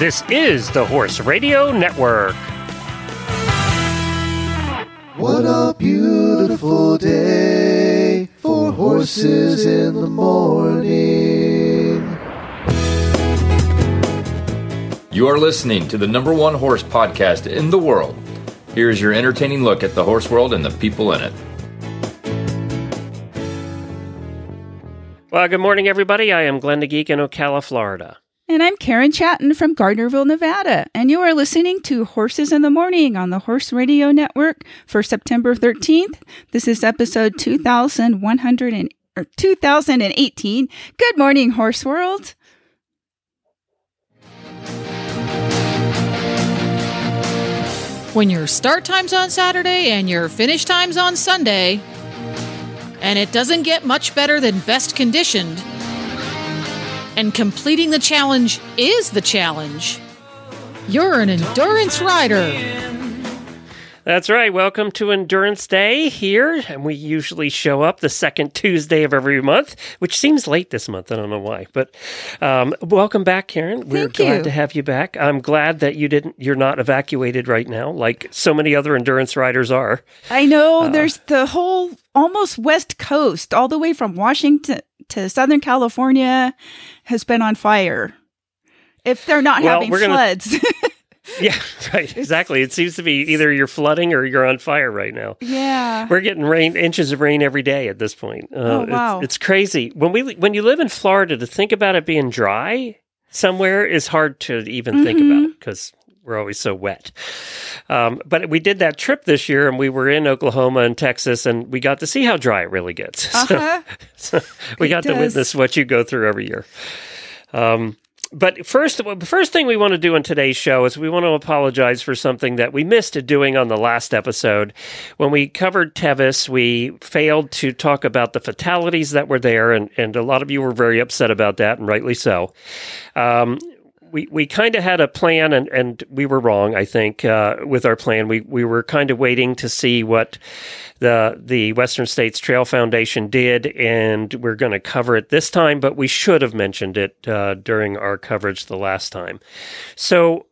This is the Horse Radio Network. What a beautiful day for horses in the morning. You are listening to the number one horse podcast in the world. Here's your entertaining look at the horse world and the people in it. Well, good morning, everybody. I am Glenn the Geek in Ocala, Florida. And I'm Karen Chaton from Gardnerville, Nevada. And you are listening to Horses in the Morning on the Horse Radio Network for September 13th. This is episode 2100 or 2018. Good morning, Horse World. When your start time's on Saturday and your finish time's on Sunday, and it doesn't get much better than best conditioned, and completing the challenge is the challenge. You're an endurance rider. That's right. Welcome to Endurance Day here. And we usually show up the second Tuesday of every month, which seems late this month. I don't know why. But um, welcome back, Karen. We're Thank glad you. to have you back. I'm glad that you didn't you're not evacuated right now, like so many other endurance riders are. I know there's the whole almost West Coast, all the way from Washington to Southern California, has been on fire. If they're not Well, having we're gonna- floods. Yeah, right. Exactly. It seems to be either you're flooding or you're on fire right now. yeah. We're getting rain, inches of rain every day at this point. Uh, Oh, it's- wow. It's, crazy. When we when you live in Florida, to think about it being dry somewhere is hard to even think Mm-hmm. about because we're always so wet. Um, but we did that trip this year, and we were in Oklahoma and Texas, and we got to see how dry it really gets. Uh-huh. so we It got to does. witness what you go through every year. Um, but first, the first thing we want to do in today's show is we want to apologize for something that we missed doing on the last episode. When we covered Tevis, we failed to talk about the fatalities that were there, and, and a lot of you were very upset about that, and rightly so. Um, we, we kind of had a plan and, and we were wrong, I think, uh, with our plan. We, we were kind of waiting to see what the, the Western States Trail Foundation did, and we're going to cover it this time, but we should have mentioned it uh, during our coverage the last time. So,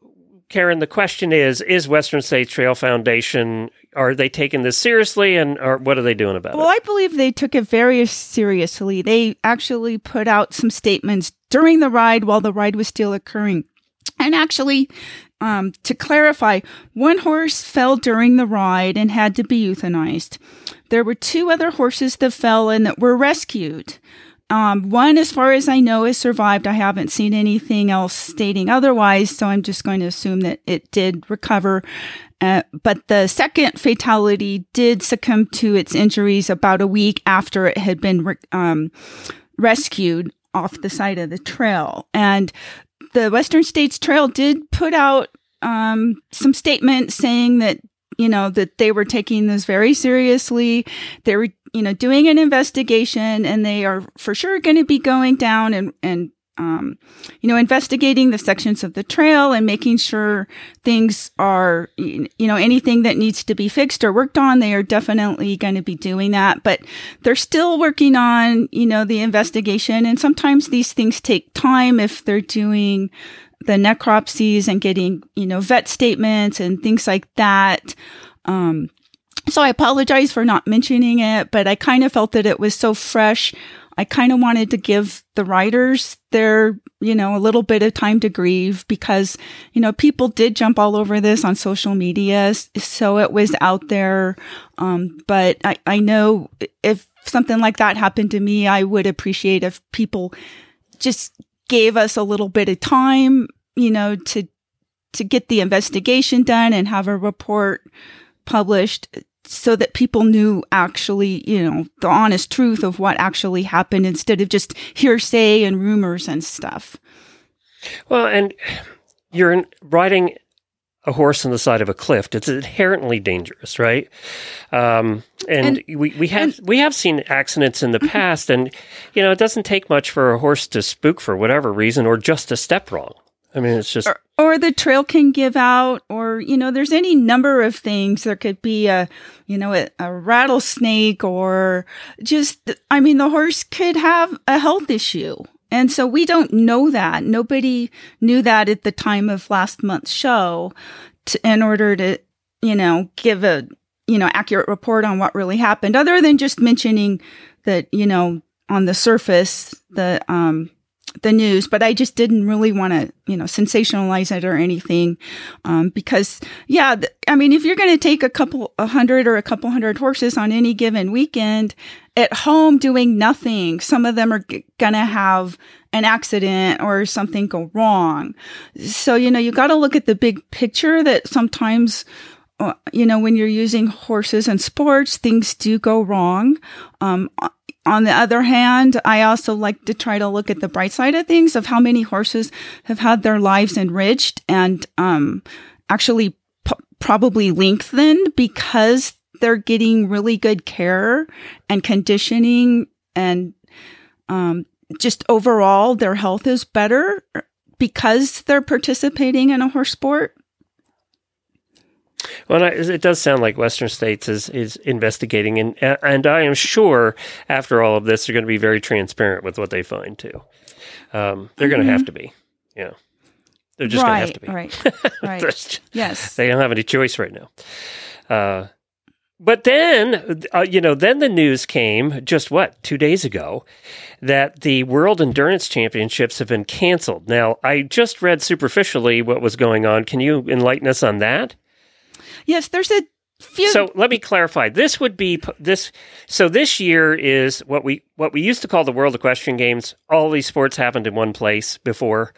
Karen, the question is Is Western States Trail Foundation, are they taking this seriously and or what are they doing about Well, it? Well, I believe they took it very seriously. They actually put out some statements during the ride while the ride was still occurring. And actually, um, to clarify, one horse fell during the ride and had to be euthanized. There were two other horses that fell and that were rescued. Um, one, as far as I know, has survived. I haven't seen anything else stating otherwise, so I'm just going to assume that it did recover. Uh, but the second fatality did succumb to its injuries about a week after it had been re- um, rescued off the side of the trail. And the Western States Trail did put out um, some statements saying that you know that they were taking this very seriously. They were you know doing an investigation, and they are for sure going to be going down and and um, you know investigating the sections of the trail and making sure things are you know anything that needs to be fixed or worked on. They are definitely going to be doing that, but they're still working on you know the investigation, and sometimes these things take time if they're doing the necropsies and getting you know vet statements and things like that um so i apologize for not mentioning it but i kind of felt that it was so fresh i kind of wanted to give the writers their you know a little bit of time to grieve because you know people did jump all over this on social media so it was out there. Um but i i know if something like that happened to me i would appreciate if people just gave us a little bit of time, you know, to to get the investigation done and have a report published so that people knew actually, you know, the honest truth of what actually happened instead of just hearsay and rumors and stuff. Well, and you're riding a horse on the side of a cliff. It's inherently dangerous, right? Um, and, we, we have we have seen accidents in the past, and you know it doesn't take much for a horse to spook for whatever reason, or just to step wrong. I mean, it's just or, or the trail can give out or you know there's any number of things there could be a you know a, a rattlesnake or just i mean the horse could have a health issue And so we don't know that. Nobody knew that at the time of last month's show to, in order to, you know, give a, you know, accurate report on what really happened other than just mentioning that, you know, on the surface, the, um, the news, but I just didn't really want to, you know, sensationalize it or anything. Um, because yeah, th- I mean, if you're going to take a couple, a hundred or a couple hundred horses on any given weekend at home doing nothing, some of them are g- going to have an accident or something go wrong. So, you know, you got to look at the big picture that sometimes, uh, you know, when you're using horses in sports, things do go wrong. Um, on the other hand, I also like to try to look at the bright side of things of how many horses have had their lives enriched and um, actually p- probably lengthened because they're getting really good care and conditioning and um, just overall their health is better because they're participating in a horse sport. Well, it does sound like Western States is is investigating, and and I am sure after all of this, they're going to be very transparent with what they find too. Um, they're going to have to be, yeah. They're just right, going to have to be. Right. Right. Just- yes. they don't have any choice right now. Uh, but then, uh, you know, then the news came just what two days ago that the World Endurance Championships have been canceled. Now, I just read superficially what was going on. Can you enlighten us on that? Yes. There's a few. So let me clarify. This would be this. So this year is what we what we used to call the World Equestrian Games. All these sports happened in one place before,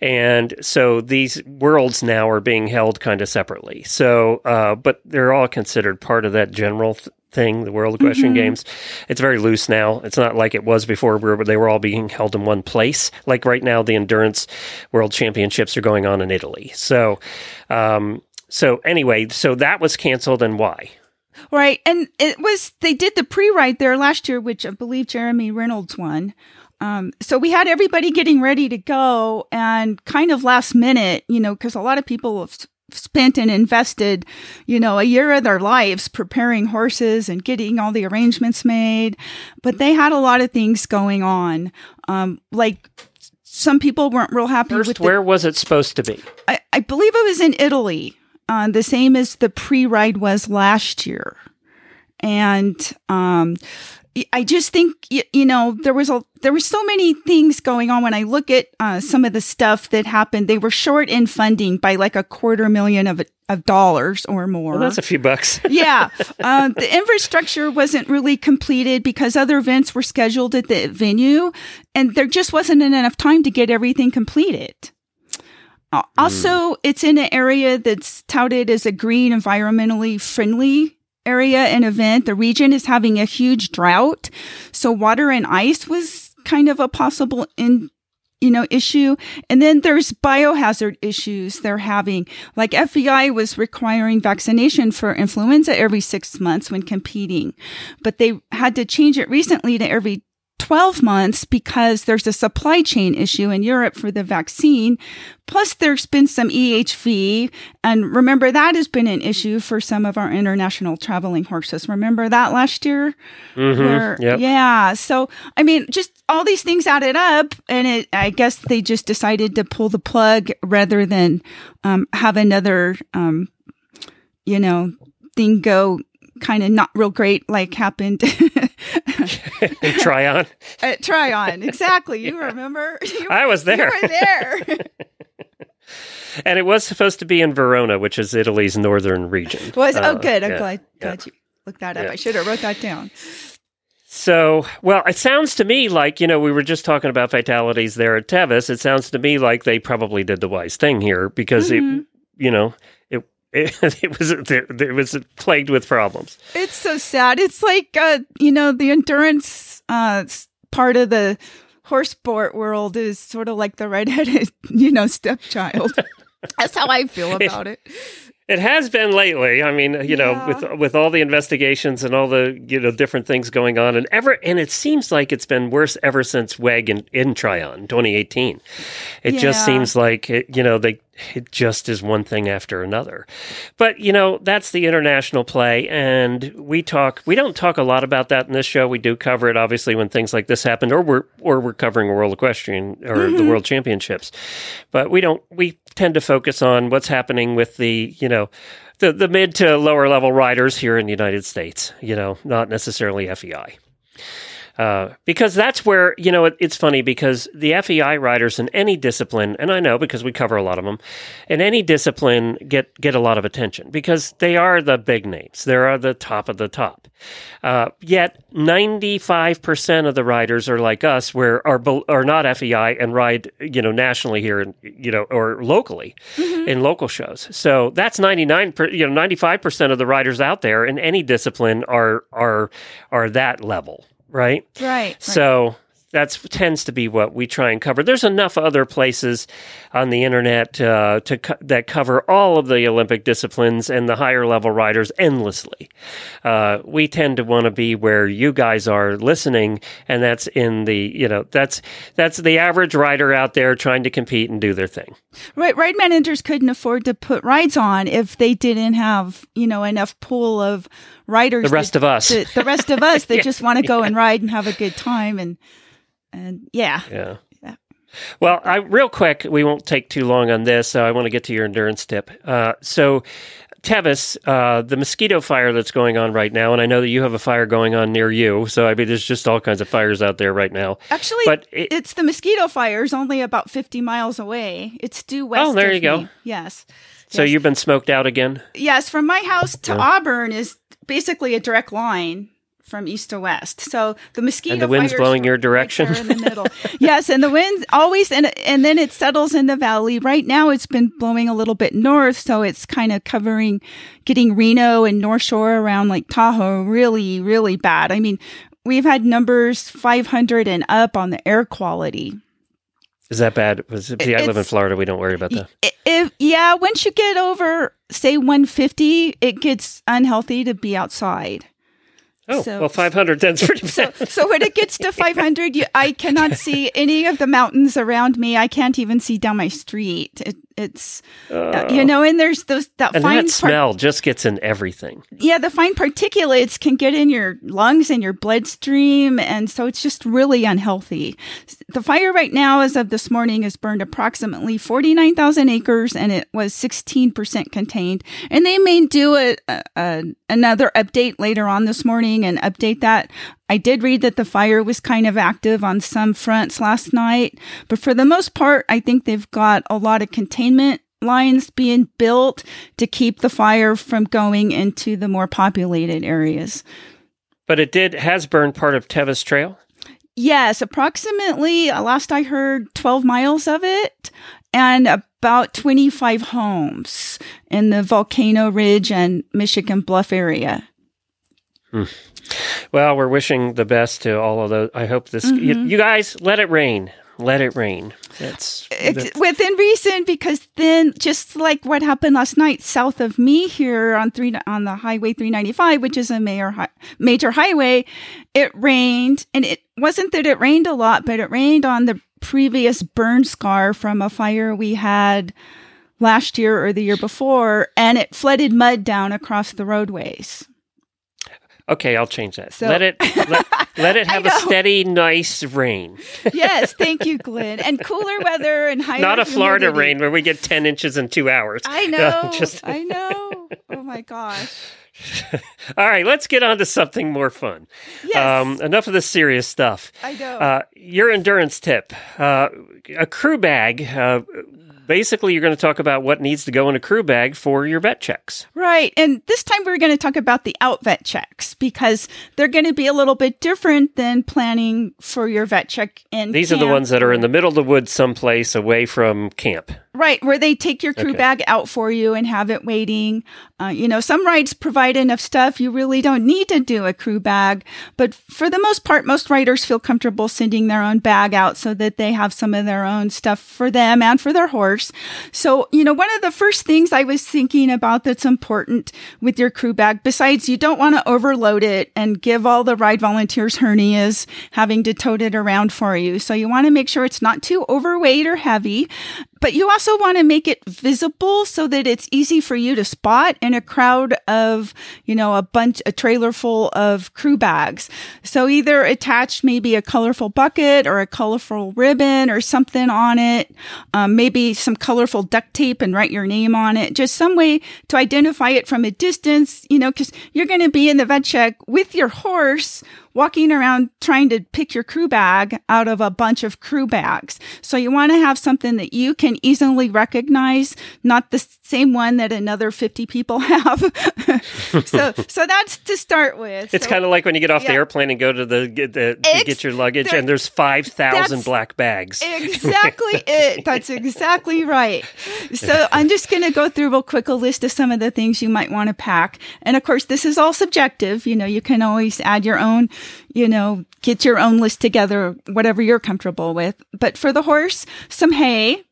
and so these worlds now are being held kind of separately. So, uh, but they're all considered part of that general. Th- Thing, the World Equestrian Games. It's very loose now. It's not like it was before, where they were all being held in one place. Like right now, the Endurance World Championships are going on in Italy. So, um, so anyway, so that was canceled, and why? Right. And it was, they did the pre ride there last year, which I believe Jeremy Reynolds won. Um, so we had everybody getting ready to go and kind of last minute, you know, because a lot of people have spent and invested, you know, a year of their lives preparing horses and getting all the arrangements made. But they had a lot of things going on. Um, like some people weren't real happy with First, the where was it supposed to be? I, I believe it was in Italy, uh, the same as the pre-ride was last year, and um, I just think you know there was a there were so many things going on. When I look at uh, some of the stuff that happened, they were short in funding by like a quarter million of of dollars or more. Well, that's a few bucks. yeah. Uh, the infrastructure wasn't really completed because other events were scheduled at the venue, and there just wasn't enough time to get everything completed. Uh, Also, it's in an area that's touted as a green, environmentally friendly area and event. The region is having a huge drought, so water and ice was kind of a possible in you know issue and then there's biohazard issues they're having like FEI was requiring vaccination for influenza every six months when competing but they had to change it recently to every 12 months because there's a supply chain issue in Europe for the vaccine. Plus, there's been some EHV. And remember, that has been an issue for some of our international traveling horses. Remember that last year? Where- yep. Yeah. So, I mean, just all these things added up. And it, I guess they just decided to pull the plug rather than um, have another, um, you know, thing go kind of not real great like happened And try on. at Tryon. Exactly. You remember? You, I was there. You were there. And it was supposed to be in Verona, which is Italy's northern region. was Uh, oh good. I'm yeah, glad yeah. glad you looked that up. Yeah. I should have wrote that down. So, well, it sounds to me like, you know, we were just talking about fatalities there at Tevis. It sounds to me like they probably did the wise thing here because Mm-hmm. it, you know, it, it, it was it was plagued with problems. It's so sad. It's like uh, you know, the endurance uh part of the horse sport world is sort of like the redheaded, you know, stepchild. That's how I feel about it. It has been lately. I mean, you know, with with all the investigations and all the you know different things going on, and ever and it seems like it's been worse ever since WEG in, in Tryon 2018. It just seems like it, you know they it just is one thing after another. But, you know, that's the international play. And we talk, we don't talk a lot about that in this show. We do cover it, obviously, when things like this happen, or we're, or we're covering World Equestrian or Mm-hmm. the World Championships. But we don't, we tend to focus on what's happening with the, you know, the, the mid to lower level riders here in the United States, you know, not necessarily FEI. Uh, because that's where you know it, it's funny because the FEI riders in any discipline, and I know because we cover a lot of them, in any discipline get get a lot of attention because they are the big names. They are the top of the top. Uh, yet ninety five percent of the riders are like us, where are are not FEI and ride you know nationally here, and you know or locally in local shows. So that's ninety nine per, you know ninety five percent of the riders out there in any discipline are are are that level right? Right. So that's tends to be what we try and cover. There's enough other places on the internet uh, to co- that cover all of the Olympic disciplines and the higher level riders endlessly. Uh, we tend to want to be where you guys are listening, and that's in the you know that's that's the average rider out there trying to compete and do their thing. Right, ride managers couldn't afford to put rides on if they didn't have, you know, enough pool of riders. The rest that- of us. that- the rest of us that Yeah, just want to go and ride and have a good time, and and yeah, Yeah. Yeah. Well, I real quick, we won't take too long on this. So I want to get to your endurance tip. Uh, so, Tevis, uh, the mosquito fire that's going on right now, and I know that you have a fire going on near you. So, I mean, there's just all kinds of fires out there right now. actually, But it- it's the mosquito fires only about fifty miles away. It's due west. Oh, there you go. Yes, So, Yes. you've been smoked out again. yes. From my house to Auburn is basically a direct line from east to west. So the mosquito And the wind's blowing your direction? there in the middle. yes, and the wind always and and then it settles in the valley. Right now, it's been blowing a little bit north, so it's kind of covering, getting Reno and North Shore around like Tahoe really, really bad. I mean. We've had numbers 500 and up on the air quality. Is that bad? Was it, see, I live in Florida. We don't worry about that. If yeah, once you get over say 150, it gets unhealthy to be outside. Oh, so- well, 500 then's pretty So, so when it gets to 500, you, I cannot see any of the mountains around me. I can't even see down my street. It, it's uh, you know, and there's those that and fine that smell just gets in everything. yeah, the fine particulates can get in your lungs and your bloodstream, and so it's just really unhealthy. The fire right now, as of this morning, has burned approximately 49,000 acres, and it was 16% contained. And they may do a, a, a another update later on this morning and update that. I did read that the fire was kind of active on some fronts last night, but for the most part, I think they've got a lot of containment lines being built to keep the fire from going into the more populated areas. But it did has burned part of Tevis Trail. Yes, approximately, uh, last I heard, 12 miles of it and about 25 homes in the Volcano Ridge and Michigan Bluff area. Well, we're wishing the best to all of those. I hope this. You, Mm-hmm. you guys, let it rain. Let it rain. It's, within reason because then just like what happened last night south of me here on three on the highway 395 which is a major major highway it rained and it wasn't that it rained a lot but it rained on the previous burn scar from a fire we had last year or the year before and it flooded mud down across the roadways okay, I'll change that. So- let it let, let it have a steady, nice rain. yes thank you glenn and cooler weather and higher Not a Florida humidity. rain where we get ten inches in two hours. I No, know. just I know. Oh my gosh. all right. Let's get on to something more fun. Yes. Um, enough of the serious stuff. I know. Uh, your endurance tip: uh, a crew bag. Uh, basically, you're going to talk about what needs to go in a crew bag for your vet checks. right. And this time we're going to talk about the out vet checks because they're going to be a little bit different than planning for your vet check in These are the ones that are in the middle of the woods, someplace away from camp. Right, where they take your crew Okay. bag out for you and have it waiting. Uh, you know, some rides provide enough stuff. You really don't need to do a crew bag. But for the most part, most riders feel comfortable sending their own bag out so that they have some of their own stuff for them and for their horse. So, you know, one of the first things I was thinking about that's important with your crew bag, besides you don't want to overload it and give all the ride volunteers hernias having to tote it around for you. So you want to make sure it's not too overweight or heavy. But you also want to make it visible so that it's easy for you to spot in a crowd of, you know, a bunch, a trailer full of crew bags. So either attach maybe a colorful bucket or a colorful ribbon or something on it, um, maybe some colorful duct tape and write your name on it. Just some way to identify it from a distance, you know, because you're going to be in the vet check with your horse walking around trying to pick your crew bag out of a bunch of crew bags. So you want to have something that you can easily recognize, not the same one that another 50 people have. so, so that's to start with. It's So- kind of like when you get off the airplane and go to the get, the, to Ex- get your luggage, there- and there's five thousand black bags. Exactly it. That's exactly right. So I'm just going to go through real quick a list of some of the things you might want to pack. And of course, this is all subjective. You know, you can always add your own, you know, get your own list together, whatever you're comfortable with. But for the horse, some hay.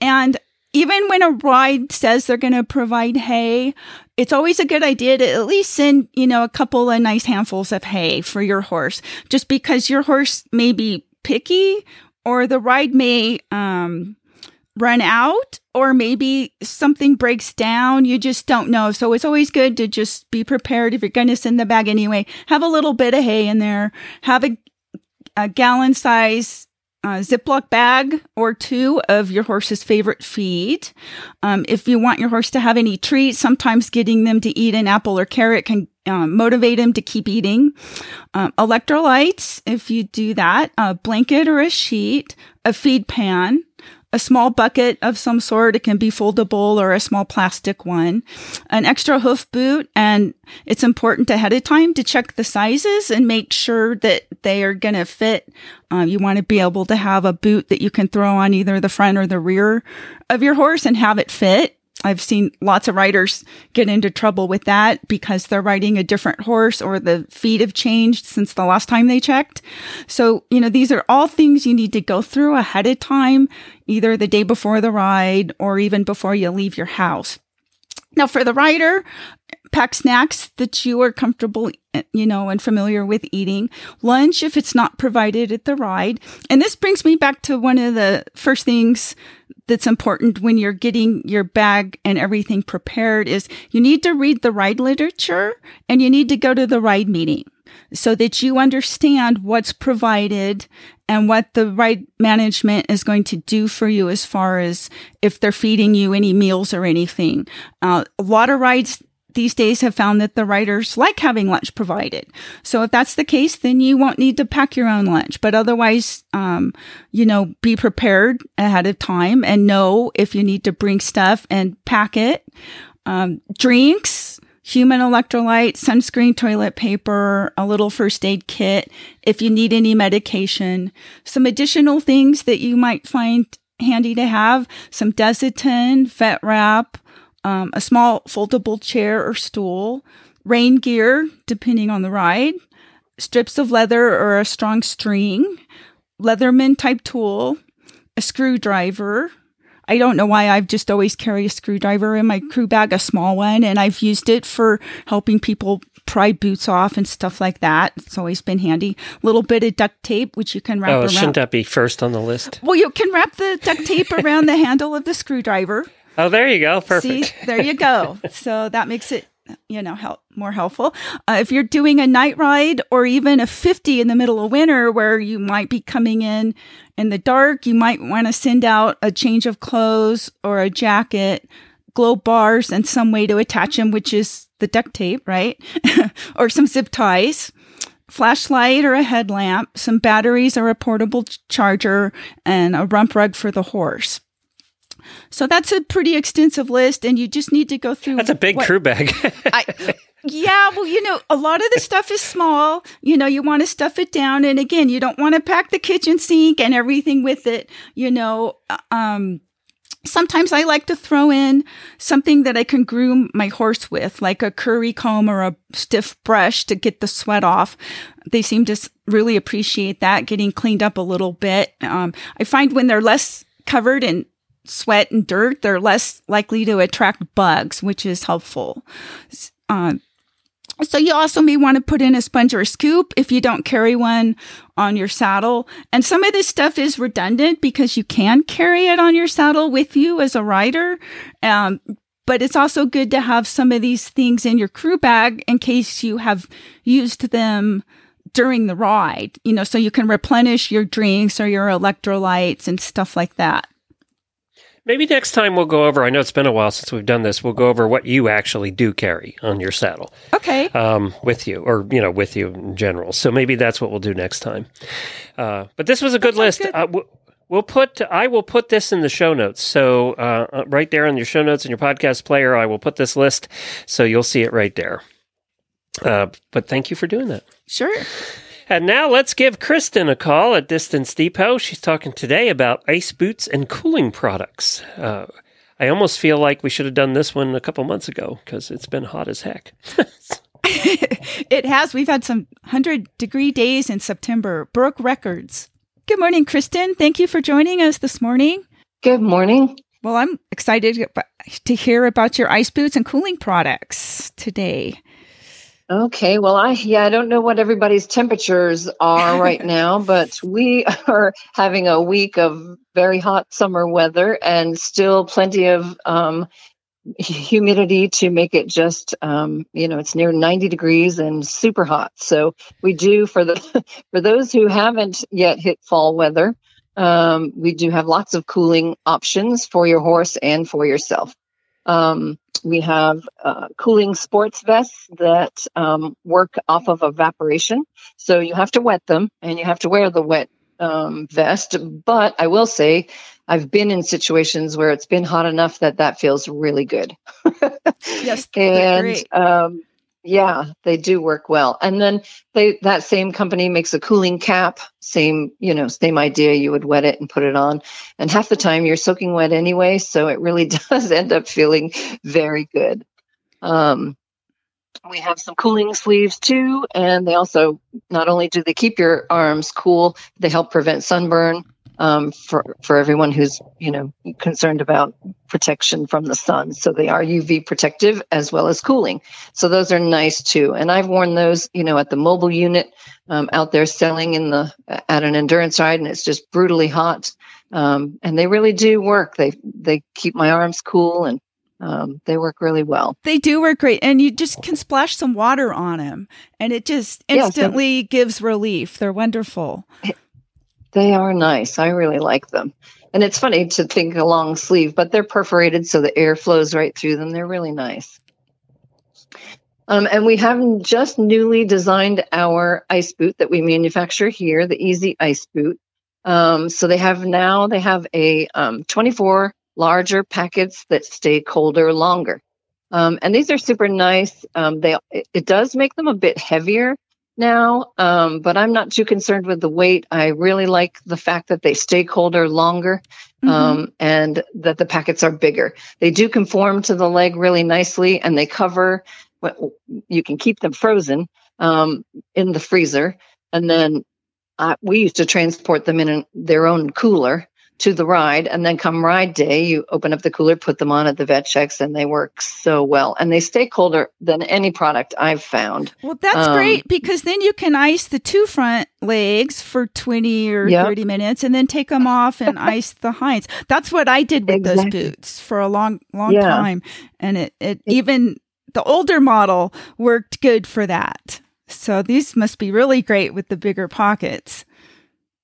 And even when a ride says they're going to provide hay, it's always a good idea to at least send, you know, a couple of nice handfuls of hay for your horse, just because your horse may be picky or the ride may, um, run out or maybe something breaks down. You just don't know. So it's always good to just be prepared if you're going to send the bag anyway. Have a little bit of hay in there. Have a, a gallon size uh, Ziploc bag or two of your horse's favorite feed. Um, if you want your horse to have any treats, sometimes getting them to eat an apple or carrot can um, motivate them to keep eating. Um, electrolytes, if you do that, a blanket or a sheet, a feed pan, a small bucket of some sort. It can be foldable or a small plastic one, an extra hoof boot. And it's important ahead of time to check the sizes and make sure that they are going to fit. Um, you want to be able to have a boot that you can throw on either the front or the rear of your horse and have it fit. I've seen lots of riders get into trouble with that because they're riding a different horse or the feet have changed since the last time they checked. So, you know, these are all things you need to go through ahead of time, either the day before the ride or even before you leave your house. Now, for the rider, pack snacks that you are comfortable, you know, and familiar with eating. Lunch if it's not provided at the ride. And this brings me back to one of the first things that's important when you're getting your bag and everything prepared is you need to read the ride literature and you need to go to the ride meeting so that you understand what's provided and what the ride management is going to do for you as far as if they're feeding you any meals or anything. Uh, a lot of rides these days have found that the writers like having lunch provided. So if that's the case, then you won't need to pack your own lunch. But otherwise, um, you know, be prepared ahead of time and know if you need to bring stuff and pack it. Um, drinks, human electrolyte, sunscreen, toilet paper, a little first aid kit. If you need any medication, some additional things that you might find handy to have, some Desitin, vet wrap, um, a small foldable chair or stool, rain gear, depending on the ride, strips of leather or a strong string, Leatherman type tool, a screwdriver. I don't know why I've just always carry a screwdriver in my crew bag, a small one, and I've used it for helping people pry boots off and stuff like that. It's always been handy. A little bit of duct tape, which you can wrap Oh, around. shouldn't that be first on the list? well, you can wrap the duct tape around the handle of the screwdriver. Oh, there you go. Perfect. See, there you go. so that makes it, you know, help more helpful. Uh, if you're doing a night ride or even a 50 in the middle of winter where you might be coming in in the dark, you might want to send out a change of clothes or a jacket, glow bars, and some way to attach them, which is the duct tape, right? or some zip ties. Flashlight or a headlamp, some batteries or a portable charger, and a rump rug for the horse. So that's a pretty extensive list, and you just need to go through. That's a big what- crew bag. I, yeah, well, you know, a lot of the stuff is small. You know, you want to stuff it down, and again, you don't want to pack the kitchen sink and everything with it. You know, um, sometimes I like to throw in something that I can groom my horse with, like a curry comb or a stiff brush to get the sweat off. They seem to really appreciate that, getting cleaned up a little bit. Um, I find when they're less covered in sweat and dirt, they're less likely to attract bugs, which is helpful. Uh, So you also may want to put in a sponge or a scoop if you don't carry one on your saddle. And some of this stuff is redundant because you can carry it on your saddle with you as a rider. Um, but it's also good to have some of these things in your crew bag in case you have used them during the ride, you know, so you can replenish your drinks or your electrolytes and stuff like that. Maybe next time we'll go over. I know it's been a while since we've done this. We'll go over what you actually do carry on your saddle. Okay. Um, with you, or you know, with you in general. So maybe that's what we'll do next time. Uh, but this was a good list. good. Uh, w- we'll put. I will put this in the show notes. So uh, uh, right there on your show notes in your podcast player, I will put this list, so you'll see it right there. Uh, but thank you for doing that. Sure. And now let's give Kristen a call at Distance Depot. She's talking today about ice boots and cooling products. Uh, I almost feel like we should have done this one a couple months ago because it's been hot as heck. It has. We've had some 100 degree days in September, broke records. Good morning, Kristen. Thank you for joining us this morning. Good morning. Well, I'm excited to hear about your ice boots and cooling products today. Okay, well, I yeah, I don't know what everybody's temperatures are right now, but we are having a week of very hot summer weather and still plenty of um, humidity to make it just um, you know it's near 90 degrees and super hot. So we do for the for those who haven't yet hit fall weather, um, we do have lots of cooling options for your horse and for yourself. Um, we have uh, cooling sports vests that um, work off of evaporation. So you have to wet them and you have to wear the wet um, vest. But I will say, I've been in situations where it's been hot enough that that feels really good. Yes, and um, yeah, they do work well. And then they that same company makes a cooling cap. Same, you know, same idea. You would wet it and put it on, and half the time you're soaking wet anyway, so it really does end up feeling very good. Um, we have some cooling sleeves too, and they also not only do they keep your arms cool, they help prevent sunburn um, for for everyone who's you know concerned about protection from the sun. So they are UV protective as well as cooling. So those are nice too. And I've worn those, you know, at the mobile unit um, out there selling in the at an endurance ride, and it's just brutally hot. Um, and they really do work. They they keep my arms cool and um, they work really well. They do work great, and you just can splash some water on them, and it just instantly gives relief. They're wonderful. They are nice. I really like them. And it's funny to think a long sleeve, but they're perforated so the air flows right through them. They're really nice. Um, and we have just newly designed our ice boot that we manufacture here, the Easy Ice Boot. Um, so they have now they have a um, 24 larger packets that stay colder longer. Um, and these are super nice. Um, they it, it does make them a bit heavier now, um, but I'm not too concerned with the weight. I really like the fact that they stay colder longer Mhm. um, and that the packets are bigger. They do conform to the leg really nicely, and they cover. You can keep them frozen um, in the freezer, and then uh, we used to transport them in an, their own cooler to the ride, and then come ride day, you open up the cooler, put them on at the vet checks, and they work so well, and they stay colder than any product I've found. Well, that's Um, great because then you can ice the two front legs for 20 or Yep. 30 minutes and then take them off and ice the hinds. That's what I did with those boots for a long, long Yeah. time. And it, it even the older model worked good for that. So these must be really great with the bigger pockets.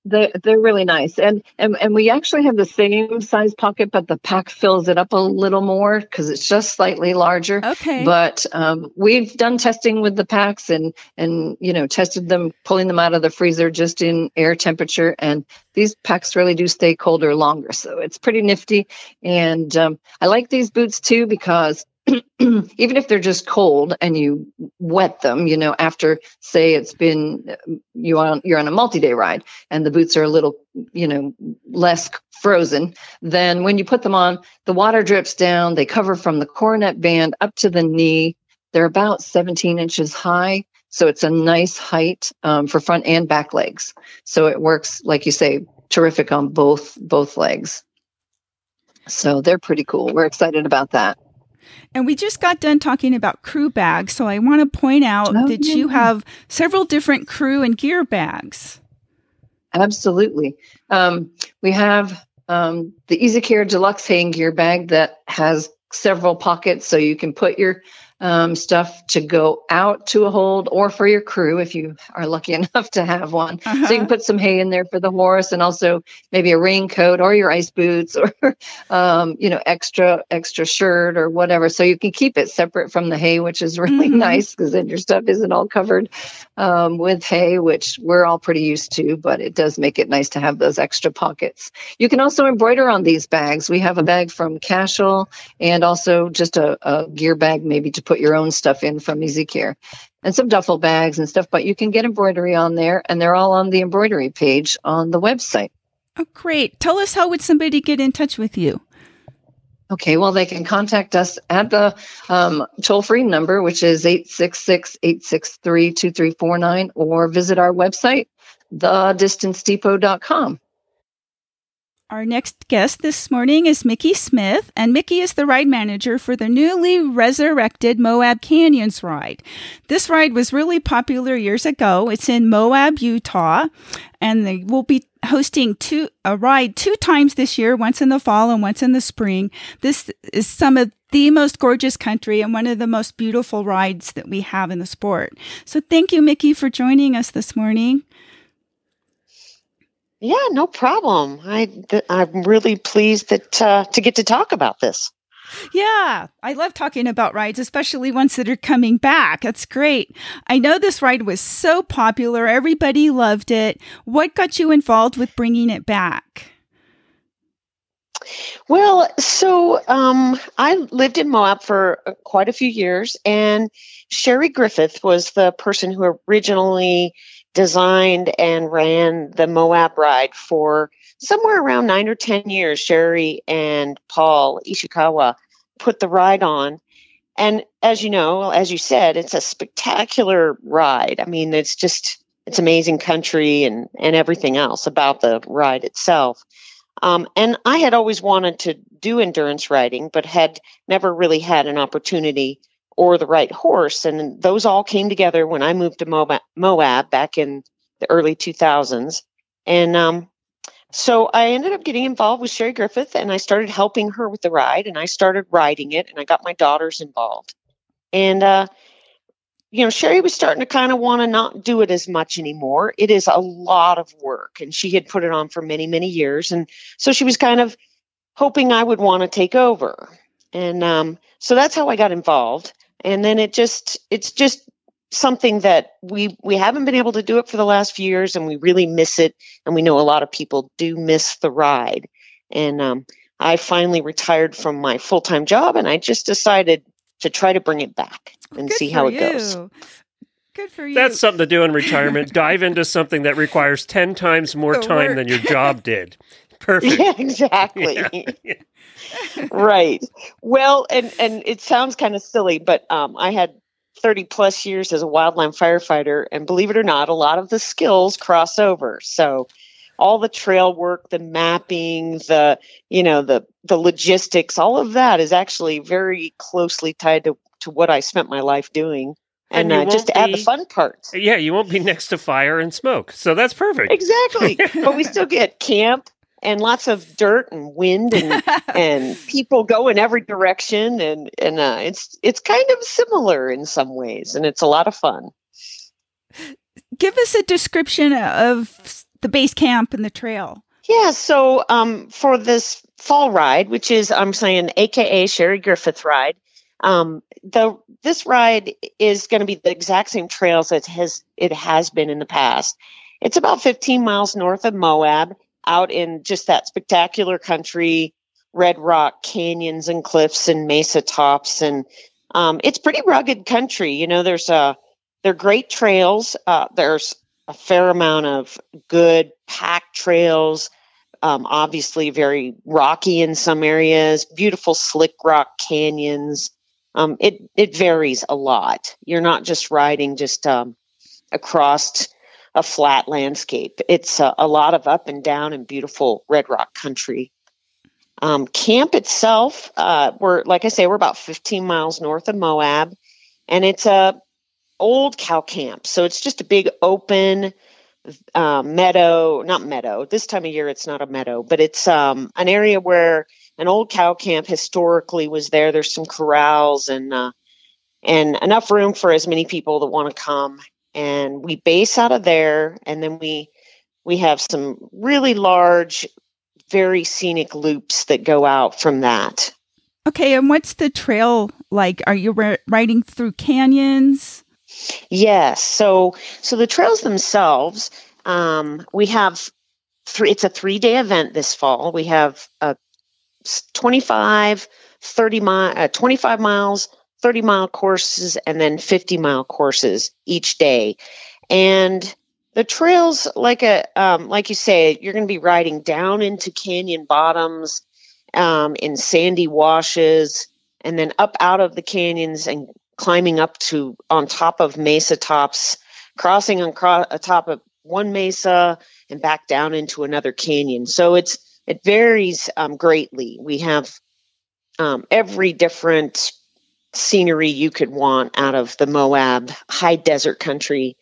They they're really nice, and and and we actually have the same size pocket, but the pack fills it up a little more because it's just slightly larger. Okay. But um, we've done testing with the packs and and you know tested them, pulling them out of the freezer just in air temperature, and these packs really do stay colder longer. So it's pretty nifty, and um, I like these boots too because even if they're just cold and you wet them, you know, after say it's been you on you're on a multi-day ride and the boots are a little, you know, less frozen, then when you put them on, the water drips down, they cover from the coronet band up to the knee. They're about 17 inches high. So it's a nice height um, for front and back legs. So it works, like you say, terrific on both both legs. So they're pretty cool. We're excited about that. And we just got done talking about crew bags, so I want to point out Oh, that yeah. you have several different crew and gear bags. Absolutely. Um, we have um, the Easy Care Deluxe hang gear bag that has several pockets so you can put your um, stuff to go out to a hold or for your crew if you are lucky enough to have one. So you Uh-huh. can put some hay in there for the horse and also maybe a raincoat or your ice boots or um, you know extra extra shirt or whatever. So you can keep it separate from the hay, which is really Mhm. nice because then your stuff isn't all covered um, with hay, which we're all pretty used to. But it does make it nice to have those extra pockets. You can also embroider on these bags. We have a bag from Cashel and also just a, a gear bag maybe to put your own stuff in from Easy Care and some duffel bags and stuff. But you can get embroidery on there, and they're all on the embroidery page on the website. Oh, great. Tell us how would somebody get in touch with you? Okay, well, they can contact us at the um, toll free number, which is 866 863 2349, or visit our website, thedistancedepot.com. Our next guest this morning is Mickey Smith, and Mickey is the ride manager for the newly resurrected Moab Canyons ride. This ride was really popular years ago. It's in Moab, Utah, and they will be hosting two a ride two times this year, once in the fall and once in the spring. This is some of the most gorgeous country and one of the most beautiful rides that we have in the sport. So thank you, Mickey, for joining us this morning. Yeah, no problem. I th- I'm really pleased that uh, to get to talk about this. Yeah, I love talking about rides, especially ones that are coming back. That's great. I know this ride was so popular, everybody loved it. What got you involved with bringing it back? Well, so um, I lived in Moab for uh, quite a few years, and Sherry Griffith was the person who originally designed and ran the Moab ride for somewhere around nine or 10 years. Sherry and Paul Ishikawa put the ride on. And as you know, as you said, it's a spectacular ride. I mean, it's just, it's amazing country and, and everything else about the ride itself. Um, and I had always wanted to do endurance riding, but had never really had an opportunity or the right horse. And those all came together when I moved to Moab, back in the early 2000s. And um, so I ended up getting involved with Sherry Griffith and I started helping her with the ride and I started riding it and I got my daughters involved. And, uh, you know, Sherry was starting to kind of want to not do it as much anymore. It is a lot of work and she had put it on for many, many years. And so she was kind of hoping I would want to take over. And um, so that's how I got involved. And then it just, it's just something that we we haven't been able to do it for the last few years and we really miss it and we know a lot of people do miss the ride and um, i finally retired from my full-time job and i just decided to try to bring it back and Good see how it goes you. Good for you. That's something to do in retirement. Dive into something that requires 10 times more The time work. than your job did. Perfect. yeah exactly Yeah. right well and and it sounds kind of silly but um, i had 30 plus years as a wildland firefighter and believe it or not a lot of the skills cross over so all the trail work the mapping the you know the the logistics all of that is actually very closely tied to to what i spent my life doing And and, uh, just to add the fun parts Yeah, you won't be next to fire and smoke. So that's perfect. exactly but we still get camp and lots of dirt and wind and and people go in every direction and and uh, it's it's kind of similar in some ways and it's a lot of fun. Give us a description of the base camp and the trail. yeah so um for this fall ride which is i'm saying aka sherry griffith ride um the this ride is going to be the exact same trails as has it has been in the past. It's about 15 miles north of moab out in just that spectacular country red rock canyons and cliffs and mesa tops and um, it's pretty rugged country you know there's a they're great trails uh, there's a fair amount of good packed trails um, obviously very rocky in some areas beautiful slick rock canyons. Um, it it varies a lot. You're not just riding just um, across a flat landscape it's a, a lot of up and down and beautiful red rock country Um, camp itself, uh, we're like I say, we're about 15 miles north of Moab, and it's a old cow camp. So it's just a big open uh, meadow, not meadow. This time of year, it's not a meadow, but it's um, an area where an old cow camp historically was there. There's some corrals and uh, and enough room for as many people that want to come. And we base out of there, and then we we have some really large very scenic loops that go out from that. Okay, and what's the trail like? Are you riding through canyons? Yes. So, so the trails themselves, um, we have three. It's a three-day event this fall. We have a 25, 30 mile, uh, 25 miles, 30 mile courses, and then 50 mile courses each day. And the trails like a um, like you say you're going to be riding down into canyon bottoms um, in sandy washes and then up out of the canyons and climbing up to on top of mesa tops crossing on cro- top of one mesa and back down into another canyon so it's it varies um, greatly we have um, every different scenery you could want out of the moab high desert country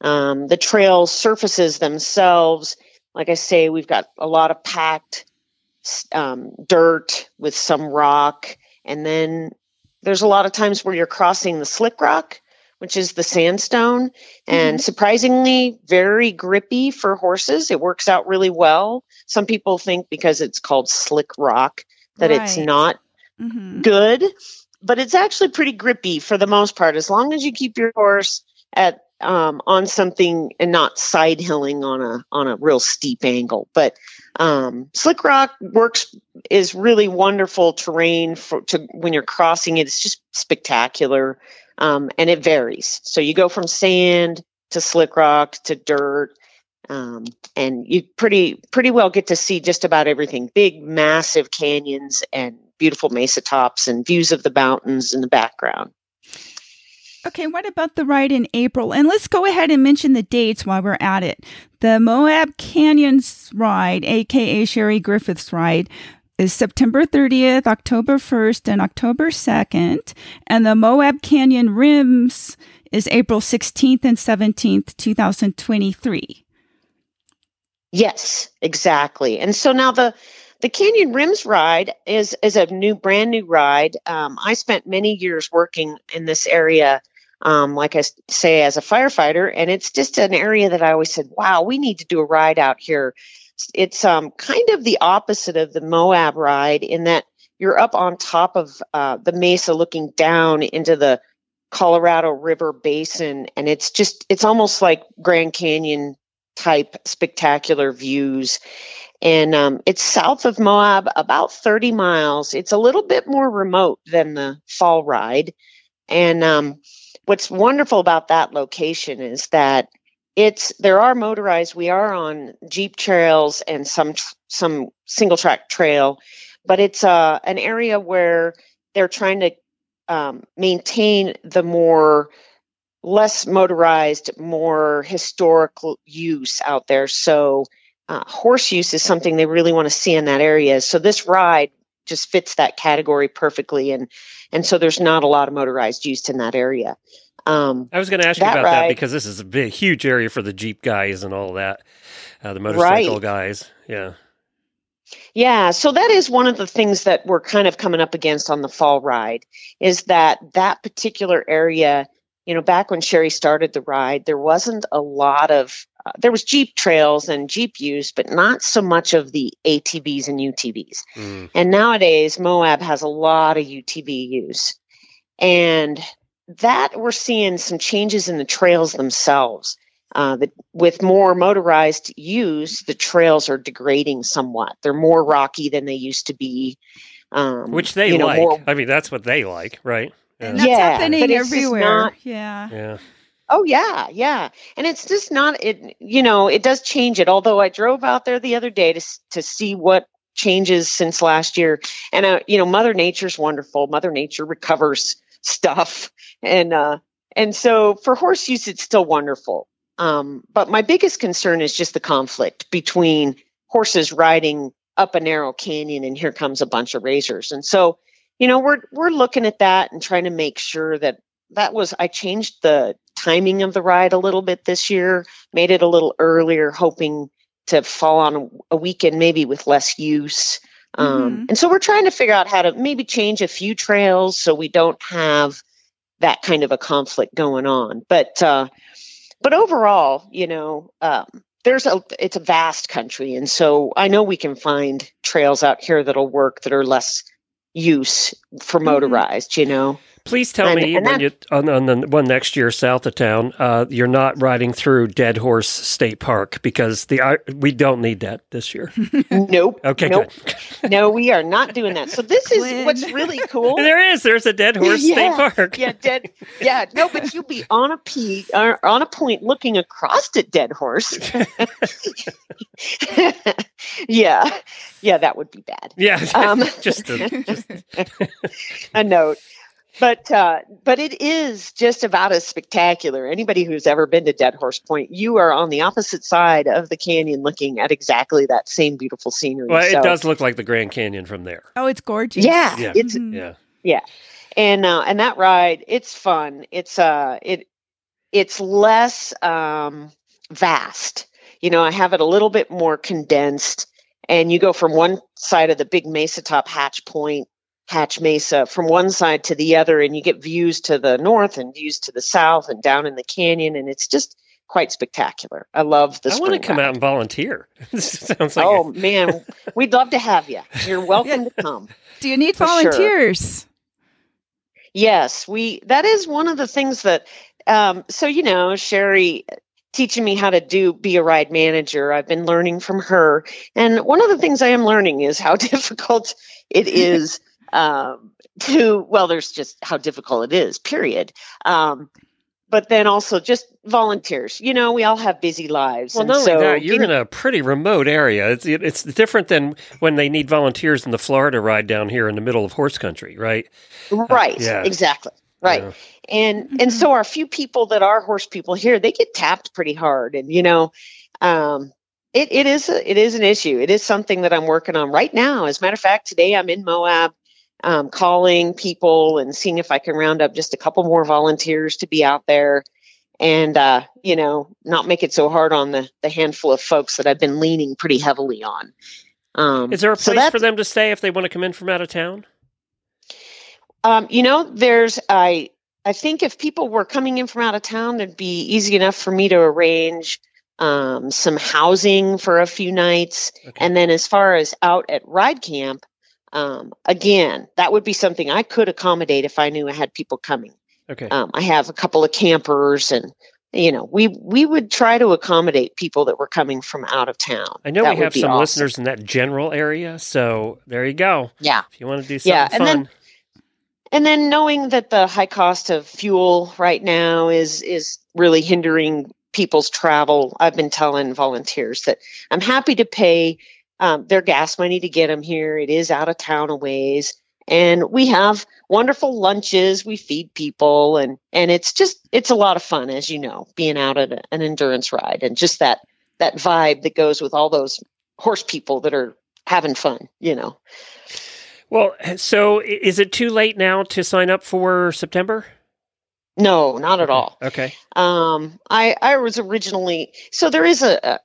um, the trail surfaces themselves, like I say, we've got a lot of packed um, dirt with some rock, and then there's a lot of times where you're crossing the slick rock, which is the sandstone, and mm-hmm. surprisingly very grippy for horses. It works out really well. Some people think because it's called slick rock that right. it's not mm-hmm. good, but it's actually pretty grippy for the most part, as long as you keep your horse at um, on something and not side hilling on a on a real steep angle. But um, slick rock works is really wonderful terrain for to when you're crossing it. It's just spectacular, um, and it varies. So you go from sand to slick rock to dirt. Um, and you pretty pretty well get to see just about everything big massive canyons and beautiful mesa tops and views of the mountains in the background Okay, what about the ride in April? And let's go ahead and mention the dates while we're at it. The Moab Canyons ride, aka Sherry Griffith's ride, is September 30th, October 1st, and October 2nd. And the Moab Canyon Rims is April 16th and 17th, 2023. Yes, exactly. And so now the the Canyon Rims ride is is a new, brand new ride. Um, I spent many years working in this area um, like I say, as a firefighter. And it's just an area that I always said, wow, we need to do a ride out here. It's um, kind of the opposite of the Moab ride in that you're up on top of uh, the mesa looking down into the Colorado River Basin. And it's just, it's almost like Grand Canyon type spectacular views. And um, it's south of Moab, about 30 miles. It's a little bit more remote than the fall ride. And um, what's wonderful about that location is that it's there are motorized we are on jeep trails and some some single track trail but it's uh, an area where they're trying to um, maintain the more less motorized more historical use out there. So uh, horse use is something they really want to see in that area. So this ride just fits that category perfectly and and so there's not a lot of motorized use in that area. Um, i was going to ask you about ride, that because this is a big huge area for the jeep guys and all that uh, the motorcycle right. guys. Yeah. Yeah so that is one of the things that we're kind of coming up against on the fall ride is that that particular area you know back when sherry started the ride there wasn't a lot of uh, there was Jeep trails and Jeep use, but not so much of the ATVs and UTVs. Mm. And nowadays, Moab has a lot of UTV use. And that we're seeing some changes in the trails themselves. Uh, the, with more motorized use, the trails are degrading somewhat. They're more rocky than they used to be. Um, Which they you know, like. More, I mean, that's what they like, right? Yeah. And that's yeah, happening everywhere. Not, yeah. Yeah. Oh yeah, yeah. And it's just not it you know, it does change it. Although I drove out there the other day to to see what changes since last year. And uh, you know, mother nature's wonderful. Mother nature recovers stuff and uh and so for horse use it's still wonderful. Um but my biggest concern is just the conflict between horses riding up a narrow canyon and here comes a bunch of razors. And so, you know, we're we're looking at that and trying to make sure that that was I changed the timing of the ride a little bit this year, made it a little earlier, hoping to fall on a weekend maybe with less use. Um, Mhm. and so we're trying to figure out how to maybe change a few trails so we don't have that kind of a conflict going on. But uh, but overall, you know, um, there's a it's a vast country, and so I know we can find trails out here that'll work that are less use for Mhm. motorized. You know, Please tell And- me and when you on, on the one next year south of town, uh, you're not riding through Dead Horse State Park because the I- we don't need that this year. nope. Okay, nope. good. No, we are not doing that. So this is what's really cool. There is. There's a Dead Horse Yeah, State Park. yeah, dead. Yeah, no, but you'll be on a peak, or on a point, looking across at Dead Horse. yeah, yeah, that would be bad. Yeah, Um, just, a, just a note. But uh, but it is just about as spectacular. Anybody who's ever been to Dead Horse Point, you are on the opposite side of the canyon, looking at exactly that same beautiful scenery. well, So- it does look like the Grand Canyon from there. Oh, it's gorgeous. Yeah, Yeah. it's Mhm. Yeah, and uh, and that ride it's fun it's uh it it's less um vast you know i have it a little bit more condensed and you go from one side of the big mesa top hatch point hatch mesa from one side to the other and you get views to the north and views to the south and down in the canyon and it's just quite spectacular i love the I want to come ride. out and volunteer. sounds like oh man we'd love to have you you're welcome to come Do you need For sure. volunteers? Yes, we. That is one of the things that. Um, so you know, Sherry teaching me how to do be a ride manager. I've been learning from her, and one of the things I am learning is how difficult it is um, to. Well, there's just how difficult it is. Period. Um, but then also just volunteers. You know, we all have busy lives. Well, and not only that, you're in a pretty remote area. It's it, it's different than when they need volunteers in the Florida ride down here in the middle of horse country, right? right. yeah. Exactly. Right. Yeah. and and so our few people that are horse people here they get tapped pretty hard and you know um it, it is a, it is an issue it is something that i'm working on right now as a matter of fact today i'm in moab um, calling people and seeing if i can round up just a couple more volunteers to be out there and uh, you know not make it so hard on the the handful of folks that i've been leaning pretty heavily on um, Is there a place that's- for them to stay if they want to come in from out of town? Um, you know, there's I I think if people were coming in from out of town, it'd be easy enough for me to arrange um, some housing for a few nights. Okay. And then as far as out at ride camp, um, again, that would be something I could accommodate if I knew I had people coming. Okay. Um, I have a couple of campers and you know, we we would try to accommodate people that were coming from out of town. I know That we have some awesome. listeners in that general area, so there you go. Yeah. If you want to do something Yeah, and fun, then- And then knowing that the high cost of fuel right now is is really hindering people's travel, I've been telling volunteers that I'm happy to pay um, their gas money to get them here. It is out of town a ways, and we have wonderful lunches. We feed people, and and it's just it's a lot of fun, as you know, being out at a- an endurance ride and just that that vibe that goes with all those horse people that are having fun. You know. well, so is it too late now to sign up for September? No, not at all. Okay. Um, I I was originally so there is a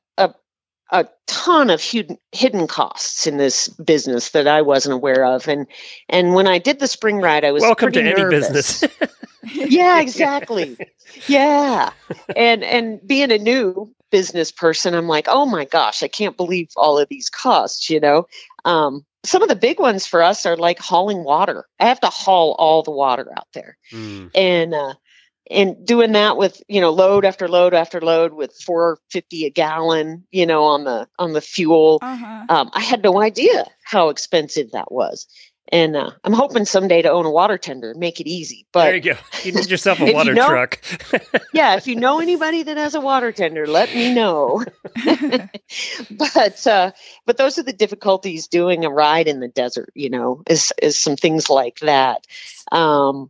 a a ton of hidden hidden costs in this business that I wasn't aware of, and and when I did the spring ride, I was Welcome to pretty any business. yeah, exactly. yeah, and and being a new business person, I'm like, oh my gosh, I can't believe all of these costs. You know, um, some of the big ones for us are like hauling water. I have to haul all the water out there Hmm. and uh, and doing that with you know load after load after load with 450 a gallon you know on the on the fuel Uh-huh. um, i had no idea how expensive that was and uh, i'm hoping someday to own a water tender make it easy but there you go. You need yourself If a you water know- truck. yeah if you know anybody that has a water tender let me know but uh, but those are the difficulties doing a ride in the desert you know is is some things like that um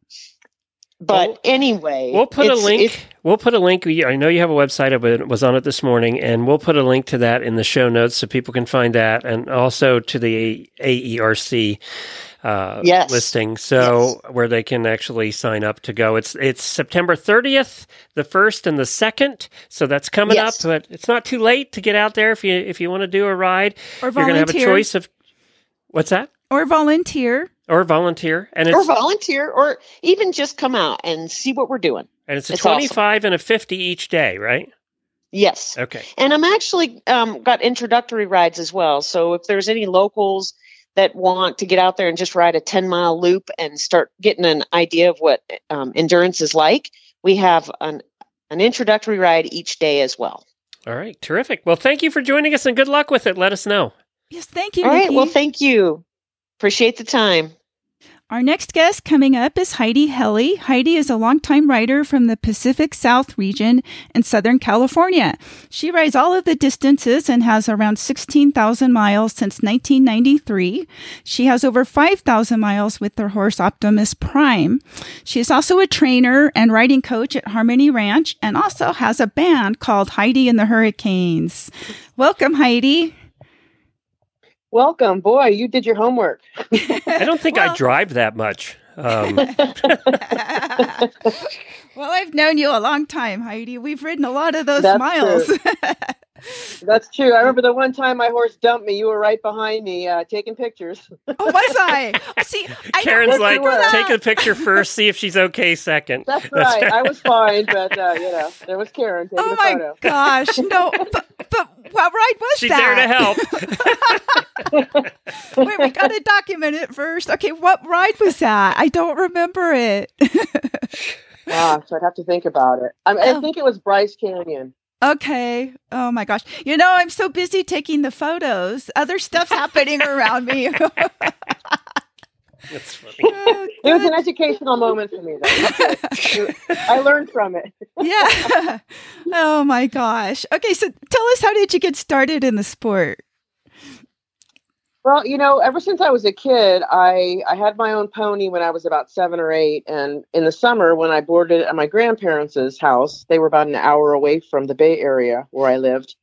But Well, anyway, We'll put a link. We'll put a link. I know you have a website. I was on it this morning, and we'll put a link to that in the show notes so people can find that, and also to the AERC uh, Yes. listing, so where they can actually sign up to go. It's it's September 30th, the first and the second, so that's coming Yes. up. But it's not too late to get out there if you if you want to do a ride. Or You're going to have a volunteer. choice of what's that Or volunteer. Or volunteer, and or volunteer, or even just come out and see what we're doing. and it's a it's awesome. 25 and a 50 each day, right? Yes. Okay. And I'm actually um, got introductory rides as well. So if there's any locals that want to get out there and just ride a 10 mile loop and start getting an idea of what um, endurance is like, we have an, an introductory ride each day as well. All right, terrific. Well, thank you for joining us and good luck with it. Let us know. Yes, thank you. All right. Nikki. Well, thank you. Appreciate the time. Our next guest coming up is Heidi Helly. Heidi is a longtime rider from the Pacific South region in Southern California. She rides all of the distances and has around 16,000 miles since 1993. She has over 5,000 miles with her horse Optimus Prime. She is also a trainer and riding coach at Harmony Ranch and also has a band called Heidi and the Hurricanes. Welcome, Heidi. Welcome, boy. You did your homework. I don't think I drive that much. Um, well, I've known you a long time, Heidi. We've ridden a lot of those That's miles. That's true. I remember the one time my horse dumped me. You were right behind me, uh, taking pictures. oh, was I? See, I Karen's like, remember that. take a picture first, see if she's okay second. That's right. I was fine, but uh, you know, there was Karen taking Oh a my photo. gosh, no! But, but what ride was She's there to help. Wait, we got to document it first. Okay, what ride was that? I don't remember it. Ah, so I'd have to think about it. I, I Oh. think it was Bryce Canyon. Okay. Oh my gosh. You know, I'm so busy taking the photos. Other stuff's happening around me. That's funny. Oh, It was an educational moment for me, though. I learned from it. yeah. Oh my gosh. Okay, so tell us how did you get started in the sport? Well, you know, ever since I was a kid, I I had my own pony when I was about seven or eight, and in the summer when I boarded at my grandparents' house, they were about an hour away from the Bay Area where I lived,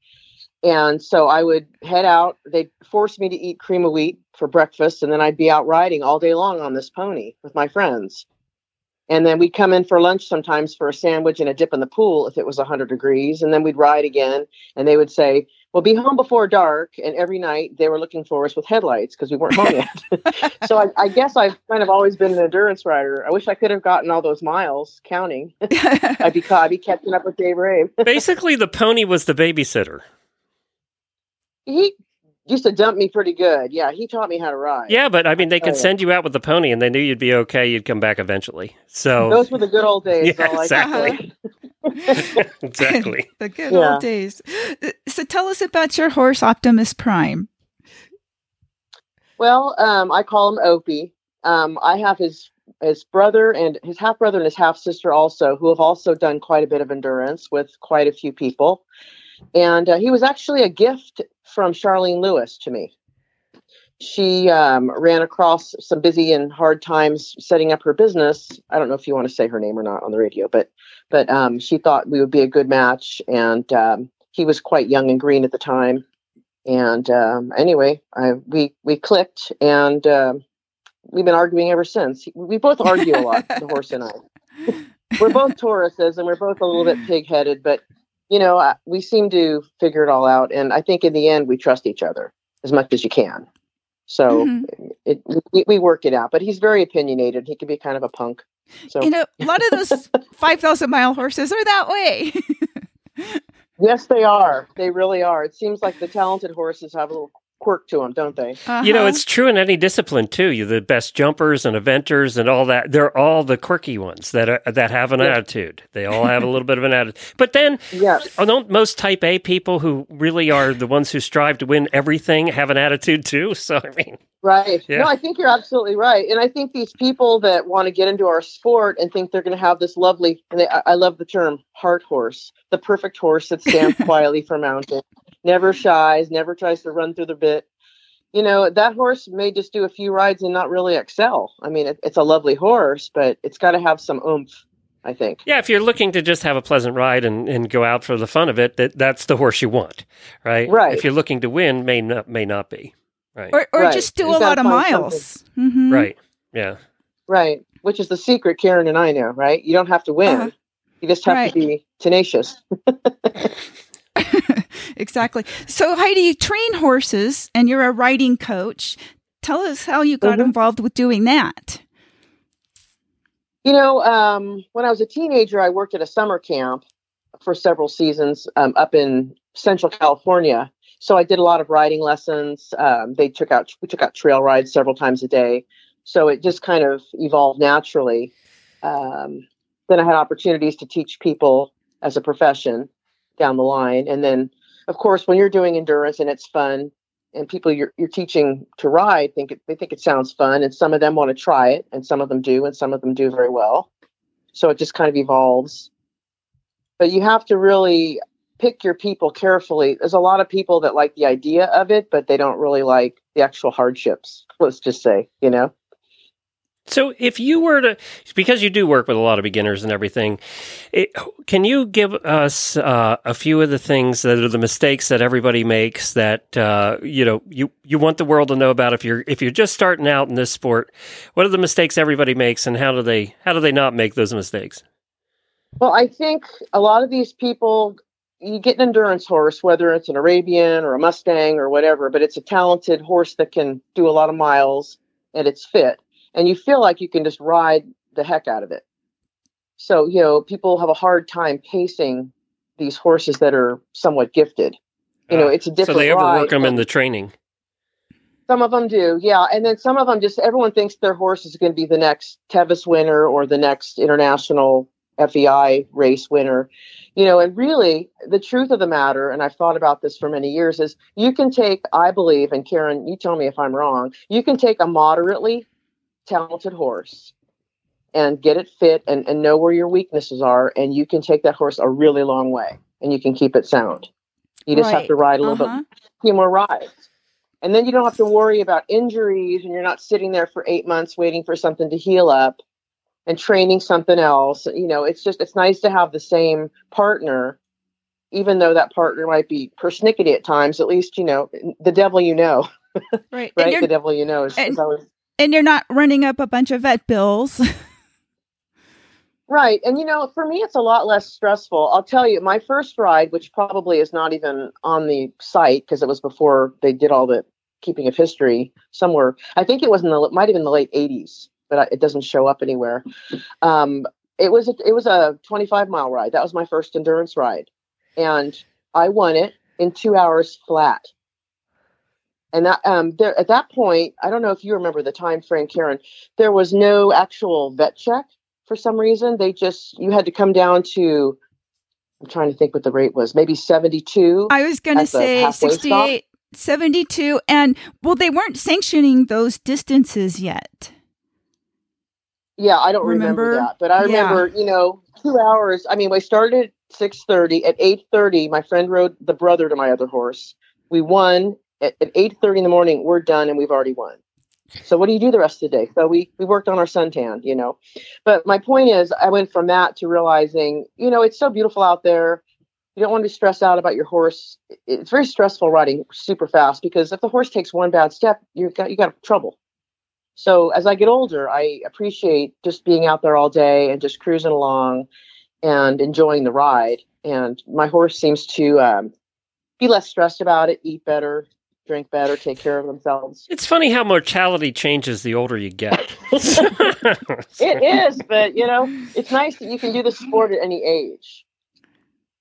and so I would head out. They'd force me to eat cream of wheat for breakfast, and then I'd be out riding all day long on this pony with my friends. And then we'd come in for lunch sometimes for a sandwich and a dip in the pool if it was 100 degrees. And then we'd ride again. And they would say, Well, be home before dark. And every night they were looking for us with headlights because we weren't home yet. so I, I guess I've kind of always been an endurance rider. I wish I could have gotten all those miles counting. I'd be, ca- I'd be catching up with Dave Rabe. Basically, the pony was the babysitter. he used to dump me pretty good. Yeah, he taught me how to ride. Yeah, but I mean, they could Oh, yeah. send you out with the pony, and they knew you'd be okay. You'd come back eventually. So Those were the good old days. Yeah, all I can exactly. Say. exactly. the good Yeah. old days. So tell us about your horse Optimus Prime. Well, um, I call him Opie. Um, I have his his brother and his half brother and his half sister also, who have also done quite a bit of endurance with quite a few people. And uh, he was actually a gift from Charlene Lewis to me. She um, ran across some busy and hard times setting up her business. I don't know if you want to say her name or not on the radio, but but um, she thought we would be a good match. And um, he was quite young and green at the time and um, anyway, I, we we clicked, and um, we've been arguing ever since. We both argue a lot, the horse and I. We're both Tauruses, and we're both a little bit pig-headed, but you know, uh, we seem to figure it all out. And I think in the end, we trust each other as much as you can. So Mhm. it, we, we work it out. But he's very opinionated. He can be kind of a punk. So You know, a lot of those 5,000 mile horses are that way. yes, they are. They really are. It seems like the talented horses have a little quirk to them, don't they? You know, Uh-huh. it's true in any discipline too. You the best jumpers and eventers and all that. They're all the quirky ones that are, that have an Yeah. attitude. They all have a little bit of an attitude. But then, Yeah. oh, don't most Type A people who really are the ones who strive to win everything have an attitude too? So I mean, Right. Yeah. No, I think you're absolutely right. And I think these people that want to get into our sport and think they're going to have this lovely, and they, I I love the term heart horse, the perfect horse that stands quietly for mounting, never shies, never tries to run through the bit. You know, that horse may just do a few rides and not really excel. I mean, it, it's a lovely horse, but it's got to have some oomph. I think. Yeah, if you're looking to just have a pleasant ride and, and go out for the fun of it, that that's the horse you want, right? Right. If you're looking to win, may not may not be. Right. Or, or Right. just do You a lot of find miles. hmm right. Yeah. Right. Which is the secret Karen and I know, right? You don't have to win. Uh-huh. You just have Right. to be tenacious. exactly. So, Heidi, you train horses and you're a riding coach. Tell us how you got Mhm. involved with doing that. You know, um, when I was a teenager, I worked at a summer camp for several seasons um, up in Central California. So I did a lot of riding lessons. Um, they took out we took out trail rides several times a day. So it just kind of evolved naturally. Um, then I had opportunities to teach people as a profession down the line, and then of course when you're doing endurance and it's fun, and people you're, you're teaching to ride think it, they think it sounds fun and some of them want to try it and some of them do and some of them do very well. So it just kind of evolves. But you have to really pick your people carefully. There's a lot of people that like the idea of it but they don't really like the actual hardships let's just say you know So, if you were to, because you do work with a lot of beginners and everything, it, can you give us uh, a few of the things that are the mistakes that everybody makes that uh, you know you you want the world to know about if you're if you're just starting out in this sport? What are the mistakes everybody makes, and how do they how do they not make those mistakes? Well, I think a lot of these people, you get an endurance horse, whether it's an Arabian or a Mustang or whatever, but it's a talented horse that can do a lot of miles and it's fit. And you feel like you can just ride the heck out of it. So, you know, people have a hard time pacing these horses that are somewhat gifted. You know, Uh, it's a different so they overwork them in the training. some of them do, yeah. And then some of them just everyone thinks their horse is going to be the next Tevis winner or the next international FEI race winner. You know, and really the truth of the matter, and I've thought about this for many years, is you can take, I believe, and Karen, you tell me if I'm wrong, you can take a moderately talented horse and get it fit and, and know where your weaknesses are, and you can take that horse a really long way and you can keep it sound. You just have to ride a little Uh-huh. bit few more rides. And then you don't have to worry about injuries and you're not sitting there for eight months waiting for something to heal up and training something else. You know, it's just, it's nice to have the same partner, even though that partner might be persnickety at times, at least, you know, the devil you know, Right. Right? The devil you know is, and- is always and you're not running up a bunch of vet bills. Right. And, you know, for me, it's a lot less stressful. I'll tell you, my first ride, which probably is not even on the site because it was before they did all the keeping of history somewhere. I think it was in the, might have been the late 80s, but it doesn't show up anywhere. Um, it was, a, it was a 25 mile ride. That was my first endurance ride. And I won it in two hours flat. And that, um, there, at that point, I don't know if you remember the time frame, Karen, there was no actual vet check for some reason. They just you had to come down to I'm trying to think what the rate was, maybe 72. I was going to say halfway stop? 68, 72. And well, they weren't sanctioning those distances yet. yeah, I don't remember, Remember? that, but I Yeah. remember, you know, 2 hours. I mean, we started at 6:30 at 8:30 my friend rode the brother to my other horse. We won at, at 8:30 in the morning. We're done and we've already won. So what do you do the rest of the day? So we we worked on our suntan, you know. But my point is, I went from that to realizing, you know, it's so beautiful out there. You don't want to be stressed out about your horse. It's very stressful riding super fast because if the horse takes one bad step, you got you got trouble. So as I get older, I appreciate just being out there all day and just cruising along and enjoying the ride. And my horse seems to um, be less stressed about it, eat better, drink better, take care of themselves. It's funny how mortality changes the older you get. It is, but you know, it's nice that you can do the sport at any age.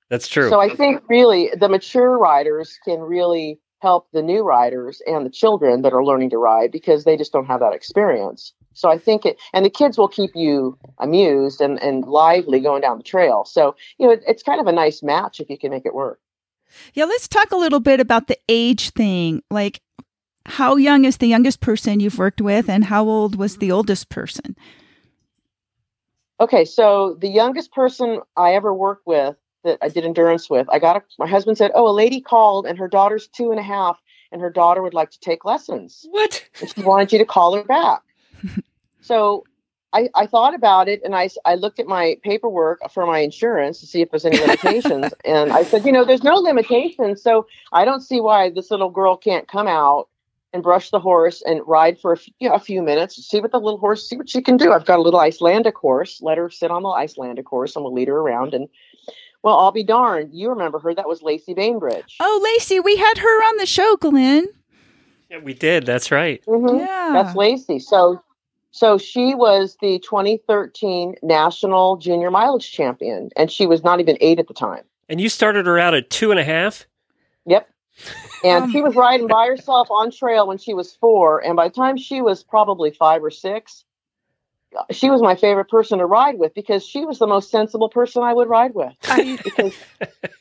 That's true. So I think really the mature riders can really help the new riders and the children that are learning to ride because they just don't have that experience. So I think it, and the kids will keep you amused and, and lively going down the trail. So, you know, it, it's kind of a nice match if you can make it work. Yeah, let's talk a little bit about the age thing. Like, how young is the youngest person you've worked with, and how old was the oldest person? Okay, so the youngest person I ever worked with that I did endurance with, I got a, my husband said, "Oh, a lady called, and her daughter's two and a half, and her daughter would like to take lessons, what? and she wanted you to call her back." so I, I thought about it and I, I looked at my paperwork for my insurance to see if there's any limitations. and I said, you know, there's no limitations. So I don't see why this little girl can't come out and brush the horse and ride for a few, you know, a few minutes, see what the little horse, see what she can do. I've got a little Icelandic horse. Let her sit on the Icelandic horse and we'll lead her around. And well, I'll be darned. You remember her. That was Lacey Bainbridge. Oh, Lacey, we had her on the show, Glenn. Yeah, we did. That's right. Mhm. Yeah. That's Lacey. So, so she was the 2013 national junior mileage champion, and she was not even eight at the time. And you started her out at two and a half. Yep. And Um, she was riding by herself on trail when she was four, and by the time she was probably five or six, she was my favorite person to ride with because she was the most sensible person I would ride with. I-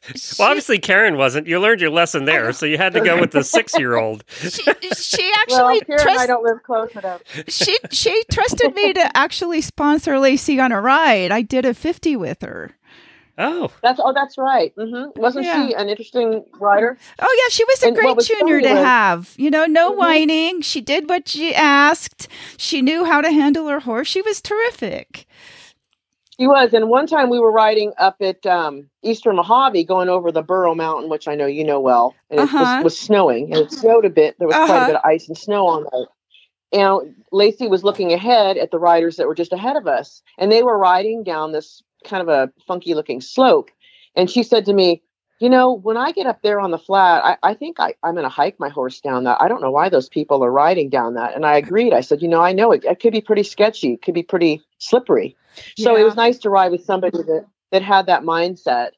Because Well, obviously Karen wasn't. You learned your lesson there, so you had to go with the six-year-old. she, she well, actually Karen and I don't live close enough. she she trusted me to actually sponsor Lacey on a ride. I did a 50 with her. Oh, That's oh, that's right. Mm-hmm. Wasn't Yeah. she an interesting rider? Oh yeah, she was a And great was junior to was- have. You know, no Mhm. whining. She did what she asked. She knew how to handle her horse. She was terrific. She was, and one time we were riding up at um, Eastern Mojave, going over the Burrow Mountain, which I know you know well, and it Uh-huh. was, was snowing, and it snowed a bit. There was quite Uh-huh. a bit of ice and snow on it. And Lacey was looking ahead at the riders that were just ahead of us, and they were riding down this kind of a funky-looking slope. And she said to me, "You know, when I get up there on the flat, I, I think I, I'm going to hike my horse down that. I don't know why those people are riding down that." And I agreed. I said, "You know, I know it, it could be pretty sketchy. It could be pretty slippery." So it was nice to ride with somebody that, that had that mindset.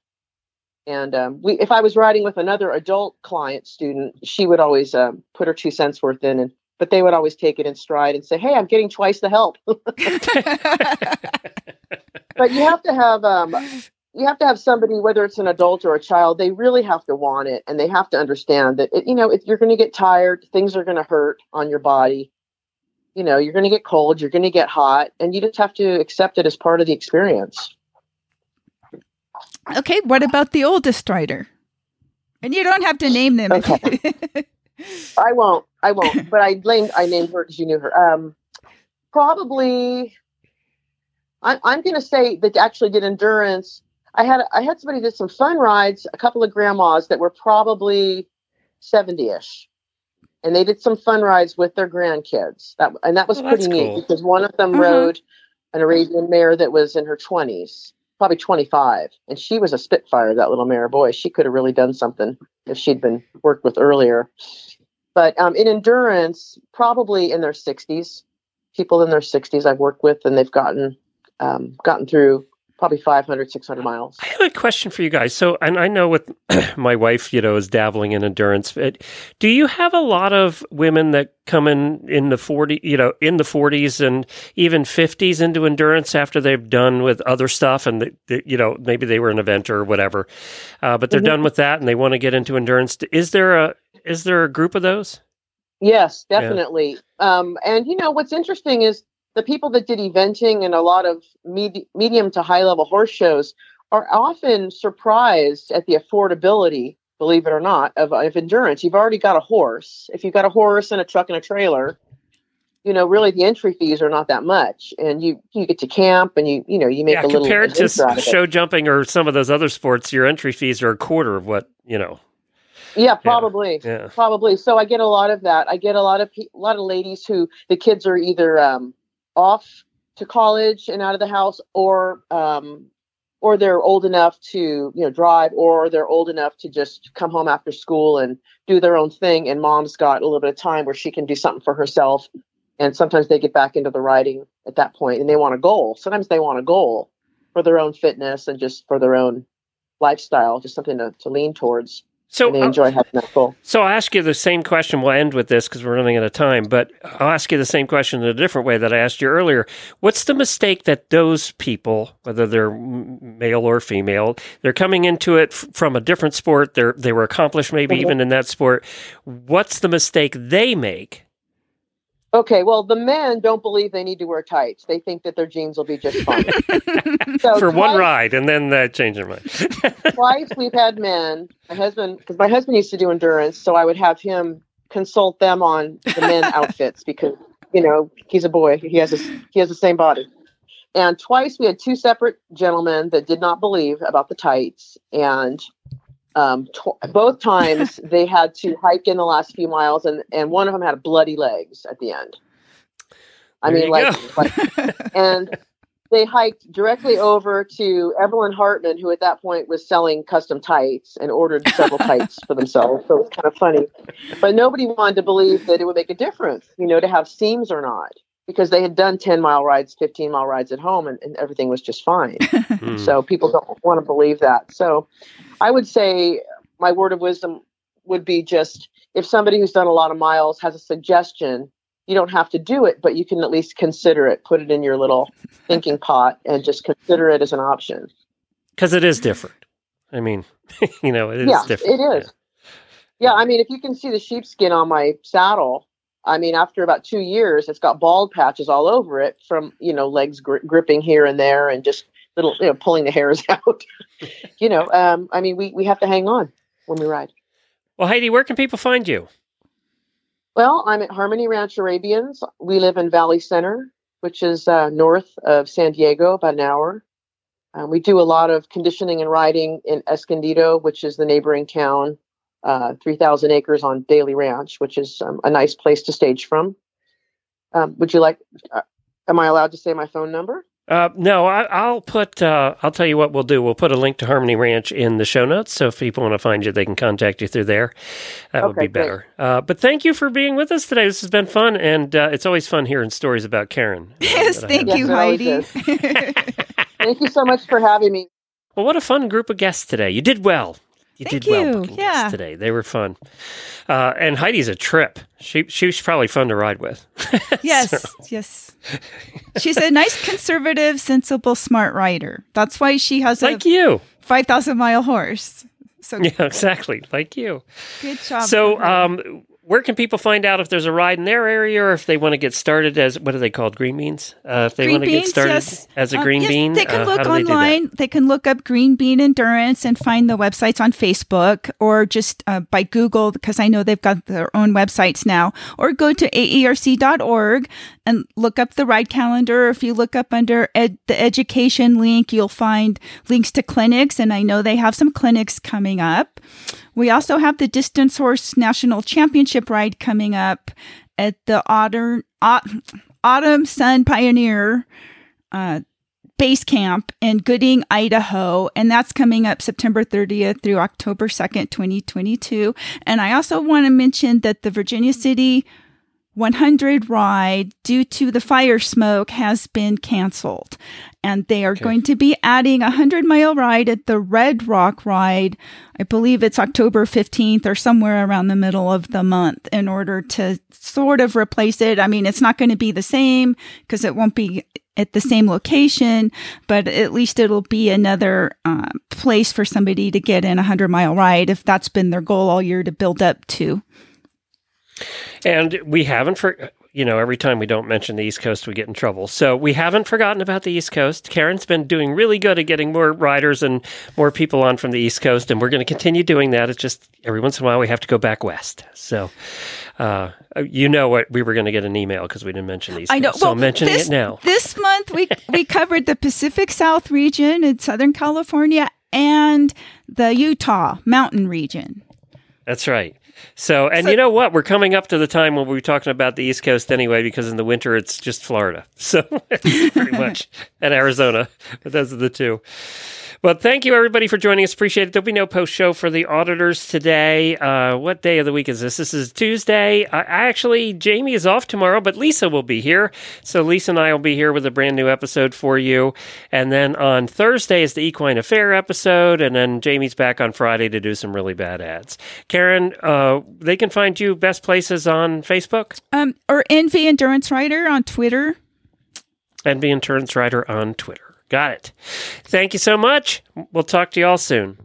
And um, we, if I was riding with another adult client student, she would always um, put her two cents worth in, and but they would always take it in stride and say, "Hey, I'm getting twice the help." but you have to have um, you have to have somebody, whether it's an adult or a child, they really have to want it, and they have to understand that it, you know if you're going to get tired, things are going to hurt on your body. You know, you're going to get cold, you're going to get hot, and you just have to accept it as part of the experience. okay, what about the oldest rider? And you don't have to name them. you- I won't. I won't. but I named I named her because you knew her. Um, probably. I, I'm going to say that actually did endurance. I had I had somebody did some fun rides. A couple of grandmas that were probably seventy ish, and they did some fun rides with their grandkids. That and that was Oh, pretty neat cool. because one of them Uh-huh. rode an Arabian mare that was in her twenties, probably twenty five, and she was a spitfire. That little mare, boy, she could have really done something if she'd been worked with earlier. But um, in endurance, probably in their 60s, people in their 60s I've worked with, and they've gotten um, gotten through probably 500, 600 miles. I have a question for you guys. So, and I know with my wife, you know, is dabbling in endurance. But do you have a lot of women that come in in the forty, you know, in the forties and even fifties into endurance after they've done with other stuff, and they, they, you know, maybe they were an eventer or whatever, uh, but they're Mhm. done with that and they want to get into endurance. Is there a is there a group of those? Yes, definitely. Um, and you know what's interesting is the people that did eventing and a lot of med- medium to high level horse shows are often surprised at the affordability, believe it or not, of, of endurance. You've already got a horse. If you've got a horse and a truck and a trailer, you know, really the entry fees are not that much, and you you get to camp and you you know you make yeah, a little compared to out of it. show jumping or some of those other sports, your entry fees are a quarter of what you know. Yeah, probably. Yeah. Probably. So I get a lot of that. I get a lot of pe- a lot of ladies who the kids are either um, off to college and out of the house, or um, or they're old enough to you know drive, or they're old enough to just come home after school and do their own thing. And mom's got a little bit of time where she can do something for herself. And sometimes they get back into the riding at that point, and they want a goal. Sometimes they want a goal for their own fitness and just for their own lifestyle, just something to, to lean towards. So uh, enjoy having that goal. So I'll ask you the same question. We'll end with this because we're running out of time, but I'll ask you the same question in a different way that I asked you earlier. What's the mistake that those people, whether they're male or female, they're coming into it f- from a different sport, they're, they were accomplished maybe Mhm. even in that sport. What's the mistake they make? Okay, well, the men don't believe they need to wear tights. They think that their jeans will be just fine. so For one ride and then uh, change their mind. twice we've had men. My husband, because my husband used to do endurance, so I would have him consult them on the men outfits because you know he's a boy. He has a, he has the same body. And twice we had two separate gentlemen that did not believe about the tights. And um, both times they had to hike in the last few miles, and, and one of them had bloody legs at the end. I There mean, like, like, and they hiked directly over to Evelyn Hartman, who at that point was selling custom tights and ordered several tights for themselves. So it was kind of funny. But nobody wanted to believe that it would make a difference, you know, to have seams or not, because they had done 10 mile rides, 15 mile rides at home, and, and everything was just fine. So people don't want to believe that. So I would say my word of wisdom would be just if somebody who's done a lot of miles has a suggestion, you don't have to do it, but you can at least consider it, put it in your little thinking pot and just consider it as an option. Because it is different. I mean, you know, it is yeah, different. it is. Yeah, I mean, if you can see the sheepskin on my saddle, I mean, after about two years, it's got bald patches all over it from you know legs gri- gripping here and there and just little you know pulling the hairs out. you know, um, I mean, we we have to hang on when we ride. Well, Heidi, where can people find you? Well, I'm at Harmony Ranch Arabians. We live in Valley Center, which is uh, north of San Diego, about an hour. Um, we do a lot of conditioning and riding in Escondido, which is the neighboring town, uh, 3,000 acres on Daly Ranch, which is um, a nice place to stage from. Um, would you like, uh, am I allowed to say my phone number? Uh, no, I, I'll put. Uh, I'll tell you what we'll do. We'll put a link to Harmony Ranch in the show notes, so if people want to find you, they can contact you through there. That would be better. Uh, but thank you for being with us today. This has been fun, and uh, it's always fun hearing stories about Karen. Yes, thank you, Heidi. Thank you so much for having me. Well, what a fun group of guests today. You did well. You Thank did well you. Yeah. today. They were fun. Uh, and Heidi's a trip. She she was probably fun to ride with. yes, yes. She's a nice, conservative, sensible, smart rider. That's why she has like a you. 5,000 mile horse. So Yeah, exactly. Like you. good job. So, um, where can people find out if there's a ride in their area or if they want to get started as what are they called? Green beans? Uh, if they green want to get started yes. as a Um, green yes, bean, They can uh, look how do they do that? online. They, can look up Green Bean Endurance and find the websites on Facebook or just uh, by Google because I know they've got their own websites now. Or go to aerc.org and look up the ride calendar. If you look up under ed- the education link, you'll find links to clinics, and I know they have some clinics coming up. We also have the Distance Horse National Championship ride coming up at the Autumn, Autumn Sun Pioneer uh, base camp in Gooding, Idaho, and that's coming up September 30th through October 2nd, 2022. And I also want to mention that the Virginia City 100 ride due to the fire smoke has been canceled. And they are going to be adding a 100 mile ride at the Red Rock ride. I believe it's October 15th or somewhere around the middle of the month in order to sort of replace it. I mean, it's not going to be the same because it won't be at the same location, but at least it'll be another uh, place for somebody to get in a 100 mile ride if that's been their goal all year to build up to. And we haven't for you know every time we don't mention the East Coast, we get in trouble. So we haven't forgotten about the East Coast. Karen's been doing really good at getting more riders and more people on from the East Coast, and we're going to continue doing that. It's just every once in a while we have to go back west. So. Uh, you know what? We were going to get an email because we didn't mention these. I know. So I'm mentioning this, it now. This month we we covered the Pacific South region in Southern California and the Utah mountain region. That's right. So, and So- you know what? We're coming up to the time when we're talking about the East Coast anyway, because in the winter it's just Florida. So, pretty much, and Arizona. But those are the two. But thank you, everybody, for joining us. Appreciate it. There'll be no post show for the auditors today. Uh, what day of the week is this? This is Tuesday. I, I actually, Jamie is off tomorrow, but Lisa will be here. So Lisa and I will be here with a brand new episode for you. And then on Thursday is the Equine Affaire episode. And then Jamie's back on Friday to do some really bad ads. Karen, uh, they can find you best places on Facebook Um, or Envy Endurance Rider on Twitter. and Endurance Rider on Twitter. Got it. Thank you so much. We'll talk to you all soon.